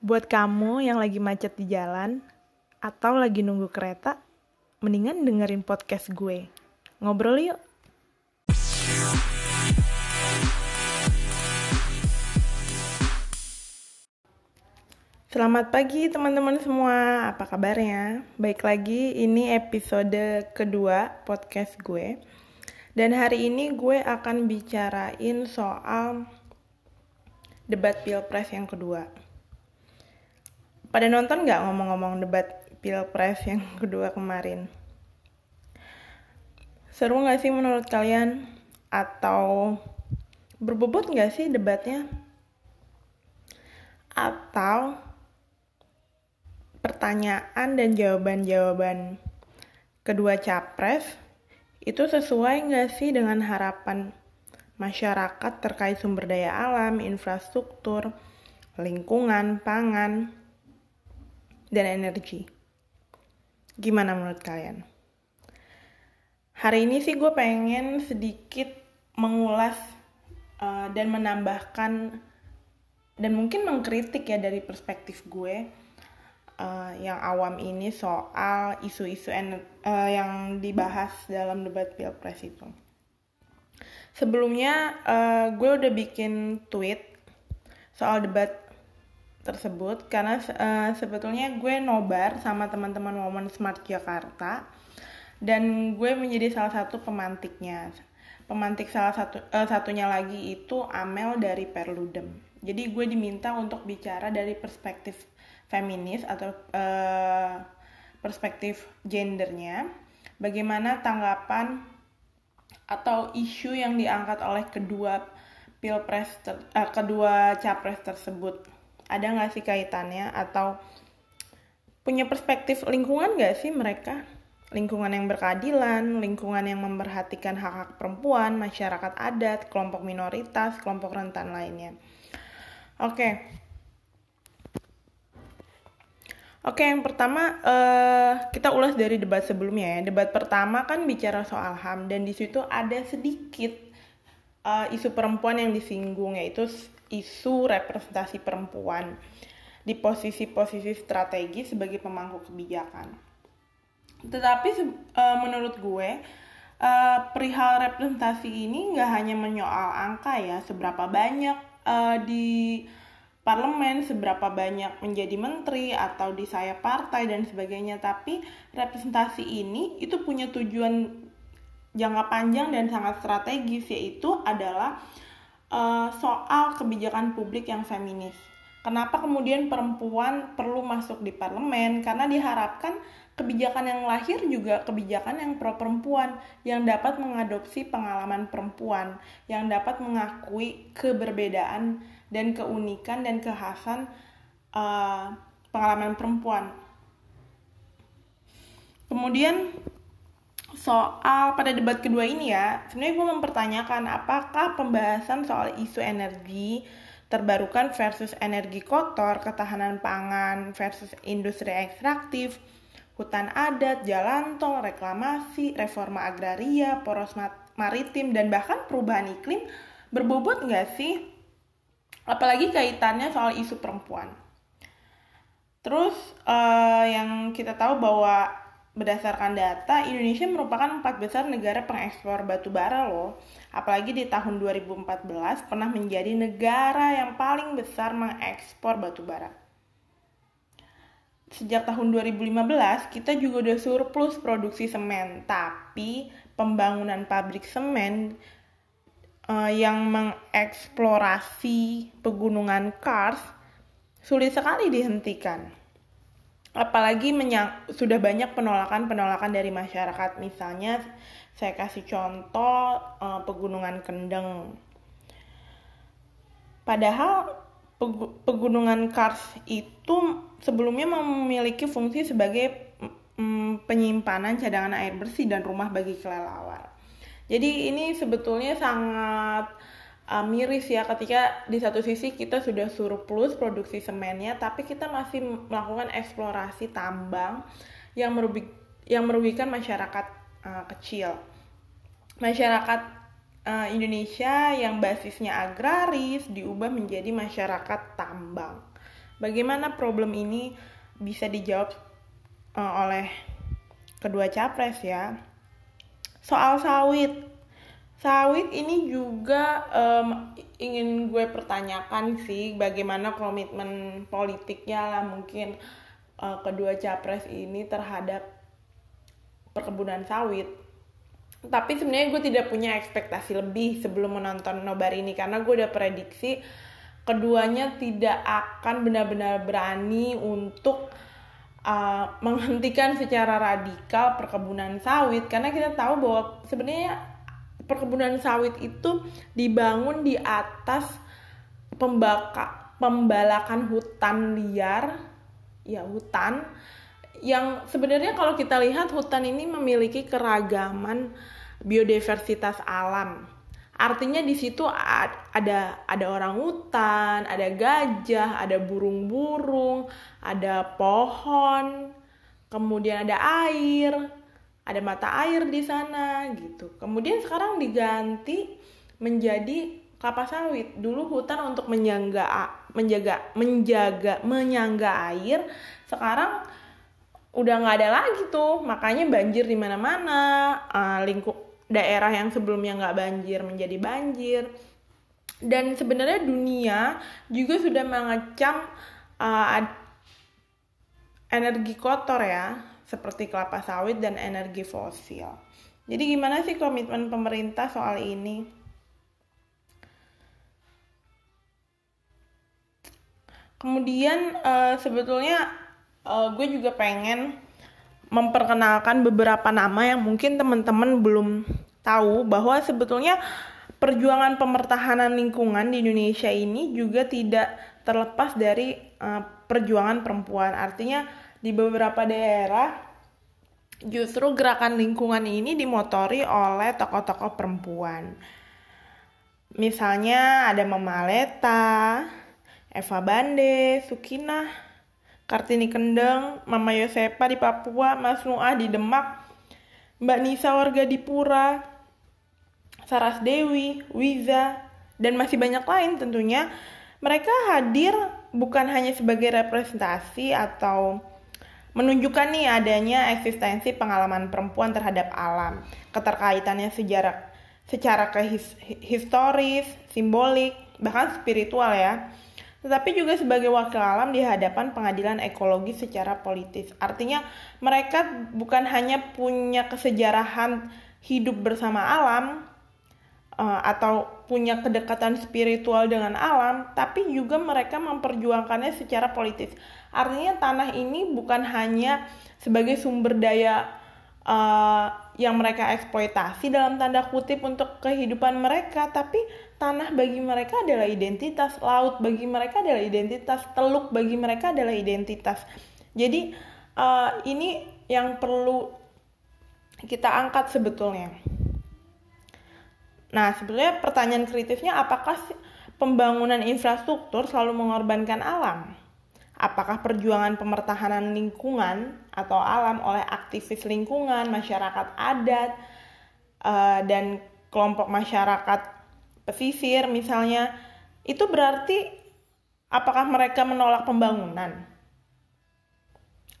Buat kamu yang lagi macet di jalan atau lagi nunggu kereta, mendingan dengerin podcast gue. Ngobrol yuk. Selamat pagi teman-teman semua, apa kabarnya? Baik lagi, ini episode kedua podcast gue. Dan hari ini gue akan bicarain soal debat pilpres yang kedua. Pada nonton nggak ngomong-ngomong debat pilpres yang kedua kemarin? Seru nggak sih menurut kalian? Atau berbobot nggak sih debatnya? Atau pertanyaan dan jawaban-jawaban kedua capres itu sesuai nggak sih dengan harapan masyarakat terkait sumber daya alam, infrastruktur, lingkungan, pangan, dan energi? Gimana menurut kalian? Hari ini sih gue pengen sedikit mengulas uh, dan menambahkan dan mungkin mengkritik ya dari perspektif gue uh, yang awam ini soal isu-isu uh, yang dibahas dalam debat pilpres itu. Sebelumnya uh, gue udah bikin tweet soal debat tersebut karena uh, sebetulnya gue nobar sama teman-teman Women Smart Jakarta dan gue menjadi salah satu pemantiknya. Pemantik salah satu uh, satunya lagi itu Amel dari Perludem. Jadi gue diminta untuk bicara dari perspektif feminis atau uh, perspektif gendernya, bagaimana tanggapan atau isu yang diangkat oleh kedua pilpres ter, uh, kedua capres tersebut ada nggak sih kaitannya atau punya perspektif lingkungan nggak sih mereka lingkungan yang berkeadilan lingkungan yang memperhatikan hak hak perempuan masyarakat adat kelompok minoritas kelompok rentan lainnya oke okay. Oke, yang pertama uh, kita ulas dari debat sebelumnya ya. Debat pertama kan bicara soal HAM dan di situ ada sedikit uh, isu perempuan yang disinggung yaitu isu representasi perempuan di posisi-posisi strategis sebagai pemangku kebijakan. Tetapi uh, menurut gue uh, perihal representasi ini nggak hanya menyoal angka ya, seberapa banyak uh, di parlemen, seberapa banyak menjadi menteri atau di sayap partai dan sebagainya. Tapi representasi ini itu punya tujuan jangka panjang dan sangat strategis yaitu adalah uh, soal kebijakan publik yang feminis. Kenapa kemudian perempuan perlu masuk di parlemen? Karena diharapkan kebijakan yang lahir juga kebijakan yang pro perempuan, yang dapat mengadopsi pengalaman perempuan, yang dapat mengakui keberbedaan dan keunikan dan kekhasan uh, pengalaman perempuan. Kemudian soal pada debat kedua ini ya, sebenarnya gue mempertanyakan apakah pembahasan soal isu energi terbarukan versus energi kotor, ketahanan pangan versus industri ekstraktif, hutan adat, jalan tol, reklamasi, reforma agraria, poros maritim, dan bahkan perubahan iklim berbobot nggak sih apalagi kaitannya soal isu perempuan. Terus uh, yang kita tahu bahwa berdasarkan data Indonesia merupakan empat besar negara pengekspor batu bara loh. Apalagi di tahun 2014 pernah menjadi negara yang paling besar mengekspor batu bara. Sejak tahun 2015 kita juga udah surplus produksi semen, tapi pembangunan pabrik semen uh, yang mengeksplorasi pegunungan Kars sulit sekali dihentikan. Apalagi menyang, sudah banyak penolakan-penolakan dari masyarakat. Misalnya saya kasih contoh uh, pegunungan Kendeng. Padahal pegunungan Kars itu sebelumnya memiliki fungsi sebagai mm, penyimpanan cadangan air bersih dan rumah bagi kelelawar. Jadi ini sebetulnya sangat uh, miris ya ketika di satu sisi kita sudah surplus produksi semennya tapi kita masih melakukan eksplorasi tambang yang merugi yang merugikan masyarakat uh, kecil. Masyarakat uh, Indonesia yang basisnya agraris diubah menjadi masyarakat tambang. bagaimana problem ini bisa dijawab uh, oleh kedua capres ya. Soal sawit, sawit ini juga um, ingin gue pertanyakan sih bagaimana komitmen politiknya lah mungkin uh, kedua capres ini terhadap perkebunan sawit. Tapi sebenarnya gue tidak punya ekspektasi lebih sebelum menonton nobar ini karena gue udah prediksi keduanya tidak akan benar-benar berani untuk uh, menghentikan secara radikal perkebunan sawit karena kita tahu bahwa sebenarnya perkebunan sawit itu dibangun di atas pembaka pembalakan hutan liar ya hutan yang sebenarnya kalau kita lihat hutan ini memiliki keragaman biodiversitas alam. Artinya di situ ada ada orang hutan, ada gajah, ada burung-burung, ada pohon, kemudian ada air, ada mata air di sana gitu. Kemudian sekarang diganti menjadi kelapa sawit. Dulu hutan untuk menjaga menjaga menjaga menyangga air, sekarang udah nggak ada lagi tuh. Makanya banjir di mana-mana, uh, lingkup daerah yang sebelumnya nggak banjir menjadi banjir dan sebenarnya dunia juga sudah mengecam uh, energi kotor ya seperti kelapa sawit dan energi fosil. Jadi gimana sih komitmen pemerintah soal ini? Kemudian uh, sebetulnya uh, gue juga pengen memperkenalkan beberapa nama yang mungkin teman-teman belum tahu bahwa sebetulnya perjuangan pemertahanan lingkungan di Indonesia ini juga tidak terlepas dari uh, perjuangan perempuan. Artinya di beberapa daerah justru gerakan lingkungan ini dimotori oleh tokoh-tokoh perempuan. Misalnya ada Mama Aleta, Eva Bande, Sukinah, Kartini Kendeng, Mama Yosepa di Papua, Mas Nuah di Demak, Mbak Nisa warga di Pura, Saras Dewi, Wiza, dan masih banyak lain tentunya. Mereka hadir bukan hanya sebagai representasi atau menunjukkan nih adanya eksistensi pengalaman perempuan terhadap alam, keterkaitannya sejarah secara kehistoris, simbolik, bahkan spiritual ya tetapi juga sebagai wakil alam di hadapan pengadilan ekologi secara politis. Artinya mereka bukan hanya punya kesejarahan hidup bersama alam uh, atau punya kedekatan spiritual dengan alam, tapi juga mereka memperjuangkannya secara politis. Artinya tanah ini bukan hanya sebagai sumber daya uh, yang mereka eksploitasi dalam tanda kutip untuk kehidupan mereka, tapi tanah bagi mereka adalah identitas, laut bagi mereka adalah identitas, teluk bagi mereka adalah identitas. Jadi uh, ini yang perlu kita angkat sebetulnya. Nah, sebetulnya pertanyaan kritisnya apakah pembangunan infrastruktur selalu mengorbankan alam? Apakah perjuangan pemertahanan lingkungan atau alam oleh aktivis lingkungan, masyarakat adat, uh, dan kelompok masyarakat pesisir misalnya, itu berarti apakah mereka menolak pembangunan?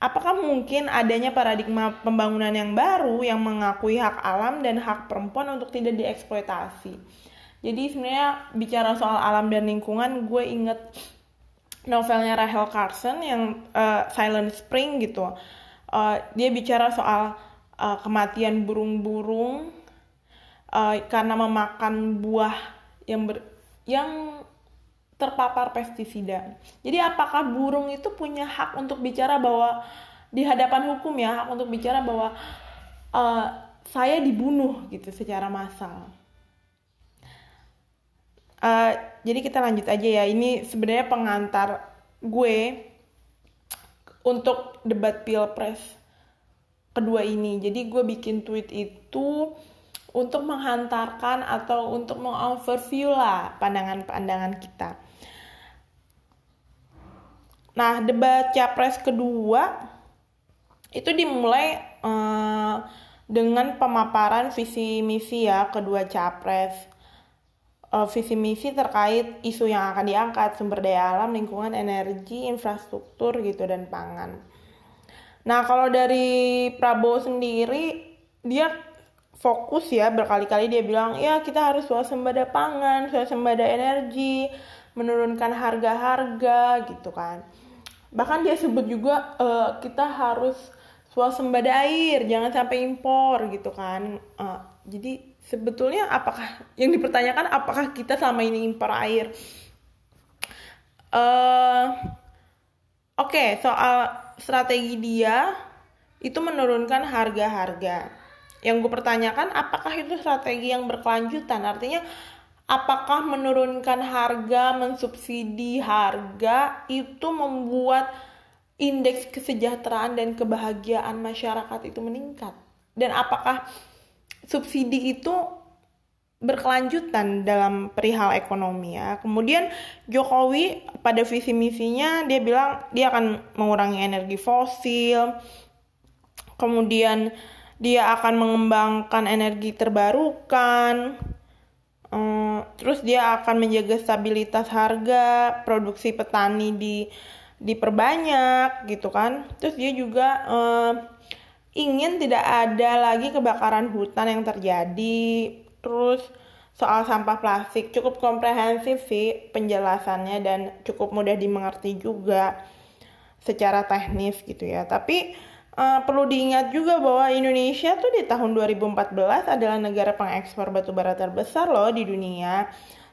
Apakah mungkin adanya paradigma pembangunan yang baru yang mengakui hak alam dan hak perempuan untuk tidak dieksploitasi? Jadi sebenarnya bicara soal alam dan lingkungan, gue inget novelnya Rachel Carson yang uh, Silent Spring gitu. Uh, dia bicara soal uh, kematian burung-burung uh, karena memakan buah yang ber, yang terpapar pestisida. Jadi apakah burung itu punya hak untuk bicara bahwa di hadapan hukum ya hak untuk bicara bahwa uh, saya dibunuh gitu secara massal. Uh, jadi kita lanjut aja ya. Ini sebenarnya pengantar gue untuk debat pilpres kedua ini. Jadi gue bikin tweet itu untuk menghantarkan atau untuk mengoverview lah pandangan-pandangan kita. Nah, debat capres kedua itu dimulai uh, dengan pemaparan visi misi ya kedua capres. uh, visi misi terkait isu yang akan diangkat sumber daya alam, lingkungan, energi, infrastruktur gitu dan pangan. Nah kalau dari Prabowo sendiri dia fokus ya berkali-kali dia bilang ya kita harus swasembada pangan, swasembada energi, menurunkan harga-harga gitu kan. Bahkan dia sebut juga uh, kita harus swasembada air, jangan sampai impor gitu kan. Uh, jadi sebetulnya apakah yang dipertanyakan apakah kita selama ini impor air? Uh, Oke, okay, soal strategi dia itu menurunkan harga-harga. Yang gue pertanyakan apakah itu strategi yang berkelanjutan? Artinya apakah menurunkan harga, mensubsidi harga itu membuat indeks kesejahteraan dan kebahagiaan masyarakat itu meningkat? Dan apakah subsidi itu berkelanjutan dalam perihal ekonomi ya. Kemudian Jokowi pada visi misinya dia bilang dia akan mengurangi energi fosil. Kemudian dia akan mengembangkan energi terbarukan. Terus dia akan menjaga stabilitas harga, produksi petani di diperbanyak gitu kan. Terus dia juga um, ingin tidak ada lagi kebakaran hutan yang terjadi terus soal sampah plastik cukup komprehensif sih penjelasannya dan cukup mudah dimengerti juga secara teknis gitu ya. Tapi uh, perlu diingat juga bahwa Indonesia tuh di tahun 2014 adalah negara pengekspor batu bara terbesar loh di dunia.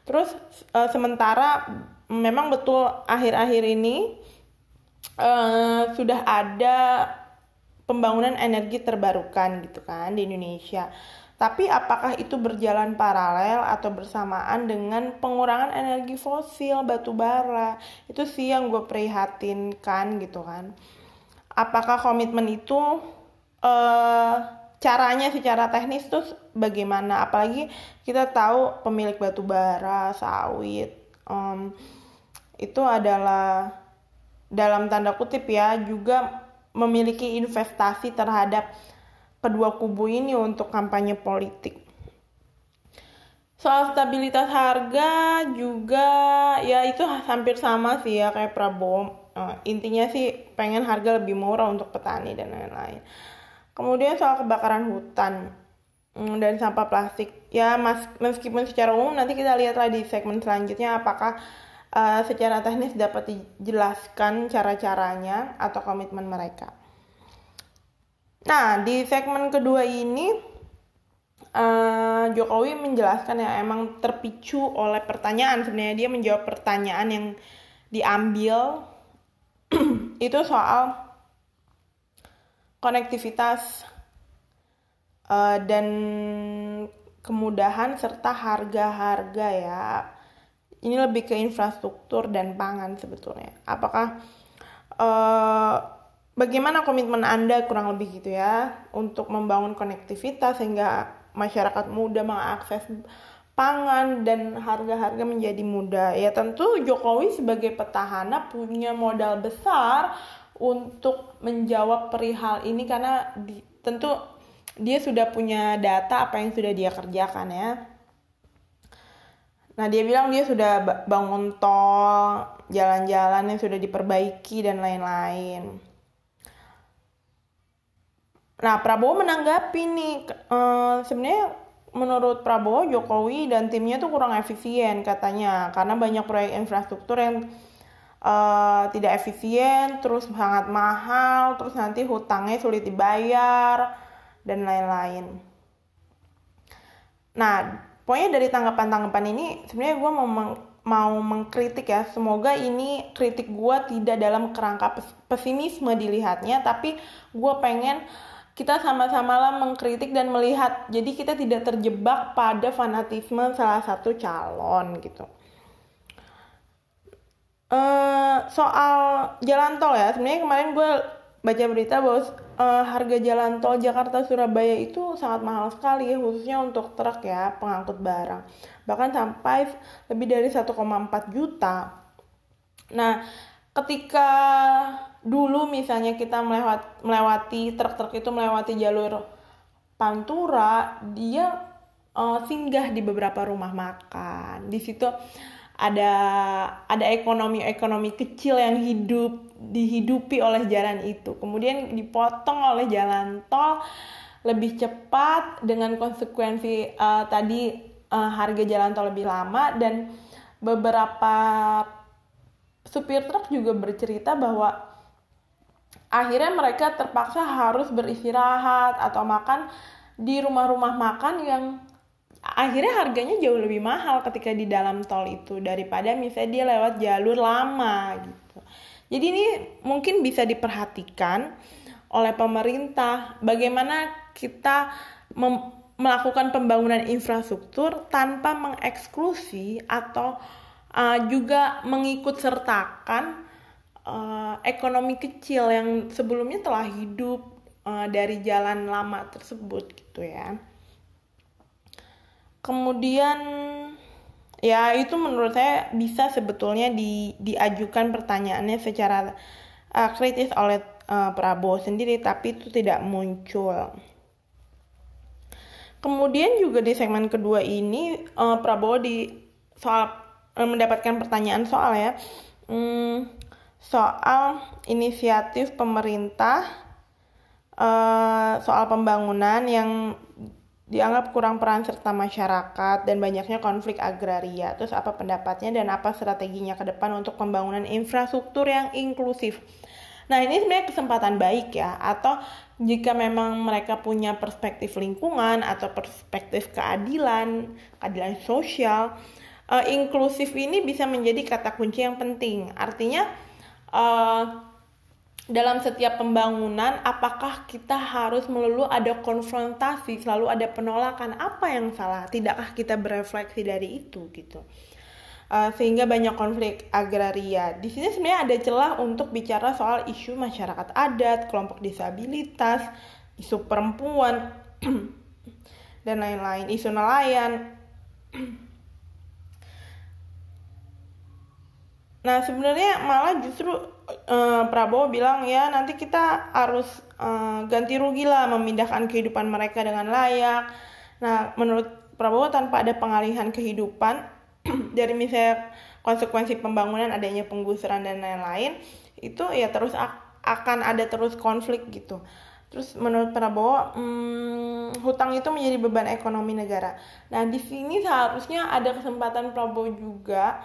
Terus uh, sementara memang betul akhir-akhir ini uh, sudah ada pembangunan energi terbarukan gitu kan di Indonesia. Tapi apakah itu berjalan paralel atau bersamaan dengan pengurangan energi fosil, batu bara? Itu sih yang gue prihatinkan gitu kan. Apakah komitmen itu uh, caranya secara teknis tuh bagaimana? Apalagi kita tahu pemilik batu bara, sawit, um, itu adalah dalam tanda kutip ya juga memiliki investasi terhadap kedua kubu ini untuk kampanye politik. Soal stabilitas harga juga ya itu hampir sama sih ya kayak Prabowo. Uh, intinya sih pengen harga lebih murah untuk petani dan lain-lain. Kemudian soal kebakaran hutan um, dan sampah plastik ya mas, meskipun secara umum nanti kita lihatlah di segmen selanjutnya apakah uh, secara teknis dapat dijelaskan cara-caranya atau komitmen mereka. Nah, di segmen kedua ini uh, Jokowi menjelaskan ya emang terpicu oleh pertanyaan sebenarnya dia menjawab pertanyaan yang diambil itu soal konektivitas uh, dan kemudahan serta harga-harga ya. Ini lebih ke infrastruktur dan pangan sebetulnya. Apakah uh, bagaimana komitmen Anda kurang lebih gitu ya untuk membangun konektivitas sehingga masyarakat mudah mengakses pangan dan harga-harga menjadi mudah. Ya tentu Jokowi sebagai petahana punya modal besar untuk menjawab perihal ini karena di, tentu dia sudah punya data apa yang sudah dia kerjakan ya. Nah dia bilang dia sudah bangun tol, jalan-jalan yang sudah diperbaiki dan lain-lain. Nah, Prabowo menanggapi nih, uh, sebenarnya menurut Prabowo, Jokowi dan timnya tuh kurang efisien katanya, karena banyak proyek infrastruktur yang uh, tidak efisien, terus sangat mahal, terus nanti hutangnya sulit dibayar, dan lain-lain. Nah, pokoknya dari tanggapan-tanggapan ini, sebenarnya gue mau meng mau mengkritik ya, semoga ini kritik gue tidak dalam kerangka pesimisme dilihatnya, tapi gue pengen kita sama-sama lah mengkritik dan melihat. Jadi kita tidak terjebak pada fanatisme salah satu calon gitu. Uh, soal jalan tol ya. Sebenarnya kemarin gue baca berita bahwa uh, harga jalan tol Jakarta Surabaya itu sangat mahal sekali khususnya untuk truk ya pengangkut barang. Bahkan sampai lebih dari 1,4 juta. Nah ketika dulu misalnya kita melewat melewati truk-truk itu melewati jalur pantura dia uh, singgah di beberapa rumah makan. Di situ ada ada ekonomi-ekonomi kecil yang hidup dihidupi oleh jalan itu. Kemudian dipotong oleh jalan tol lebih cepat dengan konsekuensi uh, tadi uh, harga jalan tol lebih lama dan beberapa supir truk juga bercerita bahwa akhirnya mereka terpaksa harus beristirahat atau makan di rumah-rumah makan yang akhirnya harganya jauh lebih mahal ketika di dalam tol itu daripada misalnya dia lewat jalur lama gitu. Jadi ini mungkin bisa diperhatikan oleh pemerintah bagaimana kita melakukan pembangunan infrastruktur tanpa mengeksklusi atau uh, juga mengikut sertakan uh, ekonomi kecil yang sebelumnya telah hidup uh, dari jalan lama tersebut gitu ya kemudian ya itu menurut saya bisa sebetulnya di, diajukan pertanyaannya secara uh, kritis oleh uh, Prabowo sendiri tapi itu tidak muncul. Kemudian juga di segmen kedua ini uh, Prabowo di soal uh, mendapatkan pertanyaan soal ya um, soal inisiatif pemerintah uh, soal pembangunan yang dianggap kurang peran serta masyarakat dan banyaknya konflik agraria. Terus apa pendapatnya dan apa strateginya ke depan untuk pembangunan infrastruktur yang inklusif? Nah ini sebenarnya kesempatan baik ya atau jika memang mereka punya perspektif lingkungan atau perspektif keadilan, keadilan sosial, uh, inklusif ini bisa menjadi kata kunci yang penting. Artinya uh, dalam setiap pembangunan apakah kita harus melulu ada konfrontasi selalu ada penolakan? Apa yang salah? Tidakkah kita berefleksi dari itu gitu? Uh, sehingga banyak konflik agraria. Di sini sebenarnya ada celah untuk bicara soal isu masyarakat adat kelompok disabilitas isu perempuan dan lain-lain isu nelayan Nah sebenarnya malah justru uh, Prabowo bilang ya nanti kita harus uh, ganti rugi lah memindahkan kehidupan mereka dengan layak. Nah menurut Prabowo tanpa ada pengalihan kehidupan dari misalnya konsekuensi pembangunan adanya penggusuran dan lain-lain itu ya terus akan ada terus konflik gitu. Terus menurut Prabowo, hmm, hutang itu menjadi beban ekonomi negara. Nah di sini seharusnya ada kesempatan Prabowo juga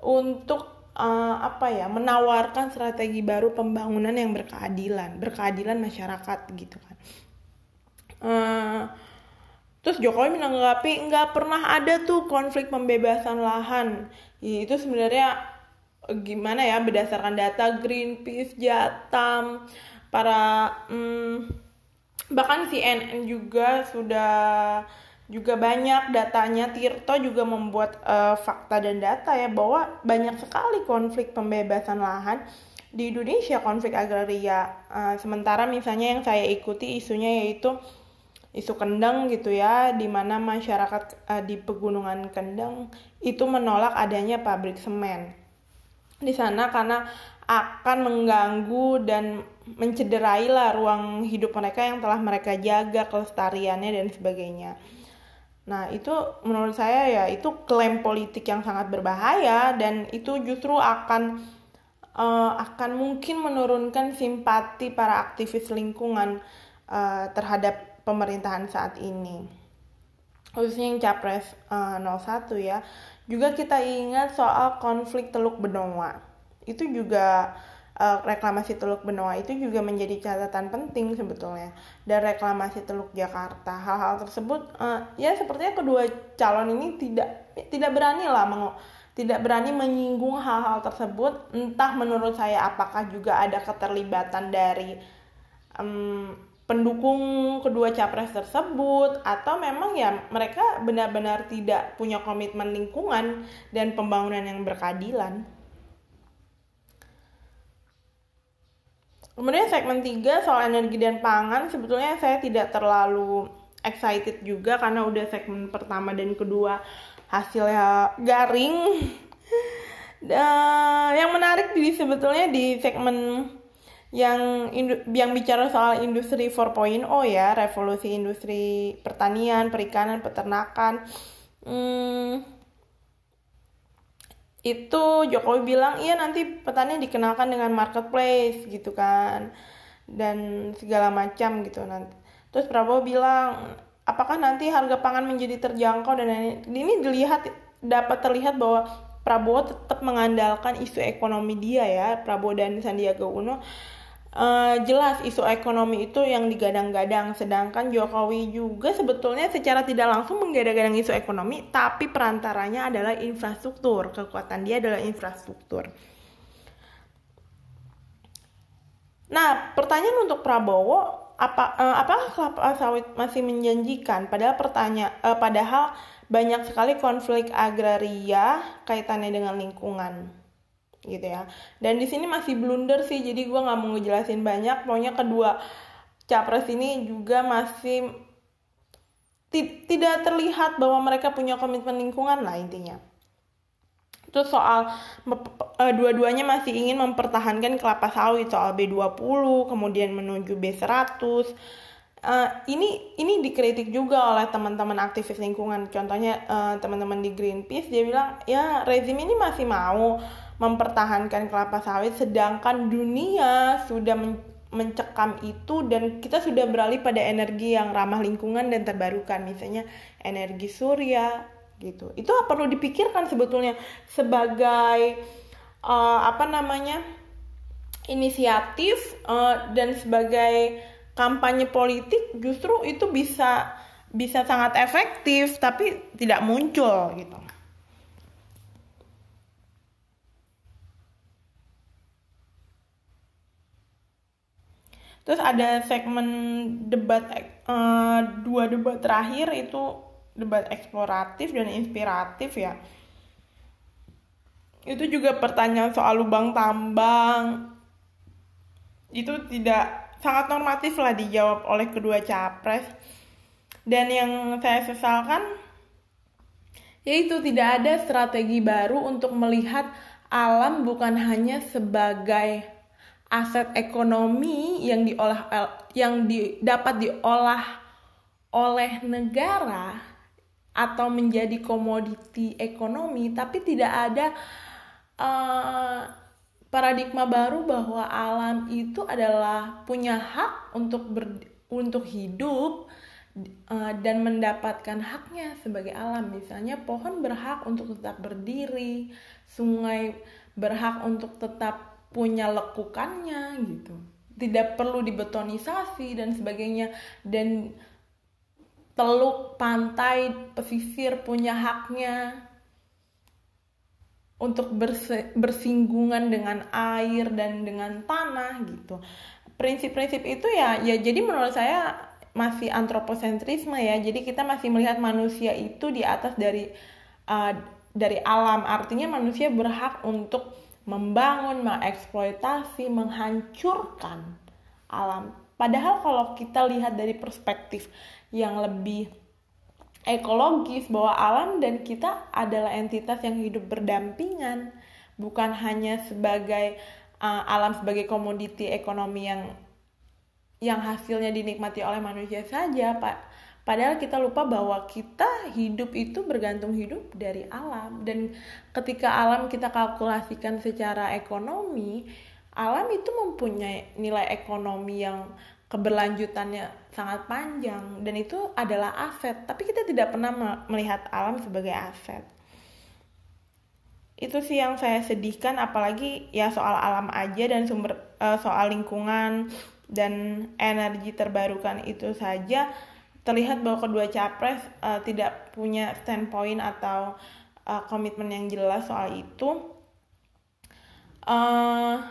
untuk uh, apa ya menawarkan strategi baru pembangunan yang berkeadilan berkeadilan masyarakat gitu kan. Uh, terus Jokowi menanggapi nggak pernah ada tuh konflik pembebasan lahan. Itu sebenarnya gimana ya berdasarkan data Greenpeace Jatam para hmm, bahkan CNN juga sudah juga banyak datanya. Tirto juga membuat uh, fakta dan data ya bahwa banyak sekali konflik pembebasan lahan di Indonesia konflik agraria. Uh, sementara misalnya yang saya ikuti isunya yaitu isu kendeng gitu ya di mana masyarakat uh, di pegunungan kendeng itu menolak adanya pabrik semen. Di sana karena akan mengganggu dan mencederai lah ruang hidup mereka yang telah mereka jaga kelestariannya dan sebagainya. Nah, itu menurut saya ya itu klaim politik yang sangat berbahaya dan itu justru akan uh, akan mungkin menurunkan simpati para aktivis lingkungan uh, terhadap pemerintahan saat ini. Khususnya yang Capres uh, eh, 01 ya. Juga kita ingat soal konflik Teluk Benoa. Itu juga uh, reklamasi Teluk Benoa itu juga menjadi catatan penting sebetulnya dan reklamasi Teluk Jakarta hal-hal tersebut uh, ya sepertinya kedua calon ini tidak tidak berani lah meng, tidak berani menyinggung hal-hal tersebut entah menurut saya apakah juga ada keterlibatan dari um, pendukung kedua capres tersebut atau memang ya mereka benar-benar tidak punya komitmen lingkungan dan pembangunan yang berkeadilan. Kemudian segmen 3 soal energi dan pangan sebetulnya saya tidak terlalu excited juga karena udah segmen pertama dan kedua hasilnya garing. Uh, yang menarik di sebetulnya di segmen yang yang bicara soal industri 4.0 ya, revolusi industri pertanian, perikanan, peternakan. Hmm, itu Jokowi bilang iya nanti petani dikenalkan dengan marketplace gitu kan dan segala macam gitu nanti. Terus Prabowo bilang apakah nanti harga pangan menjadi terjangkau dan ini, ini dilihat dapat terlihat bahwa Prabowo tetap mengandalkan isu ekonomi dia ya Prabowo dan Sandiaga Uno uh, jelas isu ekonomi itu yang digadang-gadang. Sedangkan Jokowi juga sebetulnya secara tidak langsung menggadang-gadang isu ekonomi tapi perantaranya adalah infrastruktur. Kekuatan dia adalah infrastruktur. Nah pertanyaan untuk Prabowo apa uh, apakah kelapa sawit masih menjanjikan? Padahal pertanyaan uh, padahal banyak sekali konflik agraria kaitannya dengan lingkungan gitu ya. Dan di sini masih blunder sih jadi gue nggak mau ngejelasin banyak. Pokoknya kedua capres ini juga masih tidak terlihat bahwa mereka punya komitmen lingkungan lah intinya. Terus soal uh, dua-duanya masih ingin mempertahankan kelapa sawit soal B20 kemudian menuju B100 uh, ini ini dikritik juga oleh teman-teman aktivis lingkungan. Contohnya uh, teman-teman di Greenpeace dia bilang ya rezim ini masih mau mempertahankan kelapa sawit sedangkan dunia sudah men mencekam itu dan kita sudah beralih pada energi yang ramah lingkungan dan terbarukan misalnya energi surya gitu. Itu perlu dipikirkan sebetulnya sebagai uh, apa namanya inisiatif uh, dan sebagai kampanye politik justru itu bisa bisa sangat efektif tapi tidak muncul gitu Terus ada segmen debat uh, dua debat terakhir itu debat eksploratif dan inspiratif ya. Itu juga pertanyaan soal lubang tambang. Itu tidak sangat normatif lah dijawab oleh kedua capres. Dan yang saya sesalkan yaitu tidak ada strategi baru untuk melihat alam bukan hanya sebagai aset ekonomi yang diolah yang di, dapat diolah oleh negara atau menjadi komoditi ekonomi tapi tidak ada uh, paradigma baru bahwa alam itu adalah punya hak untuk ber, untuk hidup uh, dan mendapatkan haknya sebagai alam. Misalnya pohon berhak untuk tetap berdiri sungai berhak untuk tetap punya lekukannya gitu. Tidak perlu dibetonisasi dan sebagainya. Dan teluk pantai pesisir punya haknya. Untuk bersinggungan dengan air dan dengan tanah gitu. Prinsip-prinsip itu ya ya jadi menurut saya masih antroposentrisme ya. Jadi kita masih melihat manusia itu di atas dari uh, dari alam. Artinya manusia berhak untuk membangun, mengeksploitasi, menghancurkan alam. Padahal kalau kita lihat dari perspektif yang lebih ekologis bahwa alam dan kita adalah entitas yang hidup berdampingan, bukan hanya sebagai uh, alam sebagai komoditi ekonomi yang yang hasilnya dinikmati oleh manusia saja, Pak Padahal kita lupa bahwa kita hidup itu bergantung hidup dari alam. Dan ketika alam kita kalkulasikan secara ekonomi, alam itu mempunyai nilai ekonomi yang keberlanjutannya sangat panjang. Dan itu adalah aset, tapi kita tidak pernah melihat alam sebagai aset. Itu sih yang saya sedihkan. Apalagi ya soal alam aja dan sumber uh, soal lingkungan dan energi terbarukan itu saja terlihat bahwa kedua capres uh, tidak punya standpoint atau uh, komitmen yang jelas soal itu. Uh,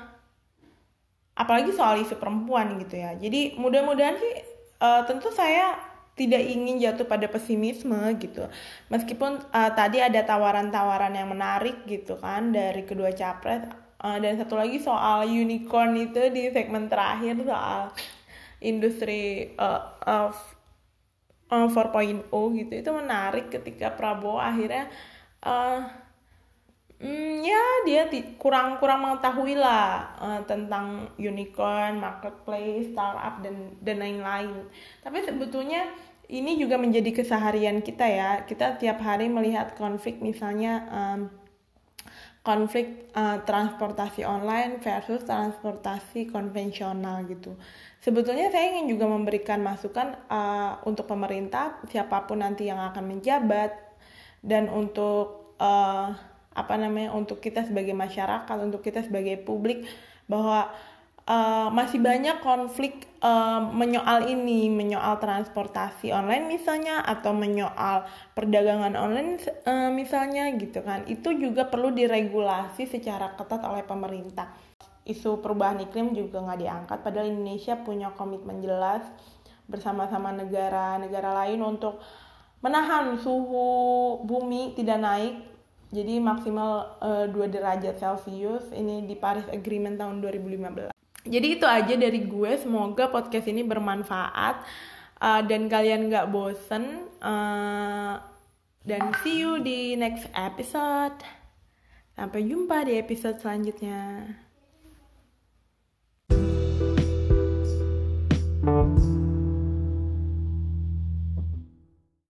apalagi soal isu perempuan gitu ya. Jadi mudah-mudahan sih uh, tentu saya tidak ingin jatuh pada pesimisme gitu. Meskipun uh, tadi ada tawaran-tawaran yang menarik gitu kan dari kedua capres uh, dan satu lagi soal unicorn itu di segmen terakhir soal industri uh, uh, 4.0 gitu itu menarik ketika Prabowo akhirnya uh, Hmm, ya dia kurang kurang mengetahui lah uh, tentang unicorn, marketplace, startup dan dan lain-lain. Tapi sebetulnya ini juga menjadi keseharian kita ya. Kita tiap hari melihat konflik misalnya um, konflik uh, transportasi online versus transportasi konvensional gitu. Sebetulnya saya ingin juga memberikan masukan uh, untuk pemerintah siapa pun nanti yang akan menjabat dan untuk uh, apa namanya untuk kita sebagai masyarakat untuk kita sebagai publik bahwa uh, masih banyak konflik uh, menyoal ini menyoal transportasi online misalnya atau menyoal perdagangan online uh, misalnya gitu kan. Itu juga perlu diregulasi secara ketat oleh pemerintah isu perubahan iklim juga nggak diangkat padahal Indonesia punya komitmen jelas bersama-sama negara-negara lain untuk menahan suhu bumi tidak naik jadi maksimal uh, eh, 2 derajat Celcius ini di Paris Agreement tahun 2015. Jadi itu aja dari gue. Semoga podcast ini bermanfaat uh, dan kalian gak bosen. Uh, dan see you di next episode. Sampai jumpa di episode selanjutnya.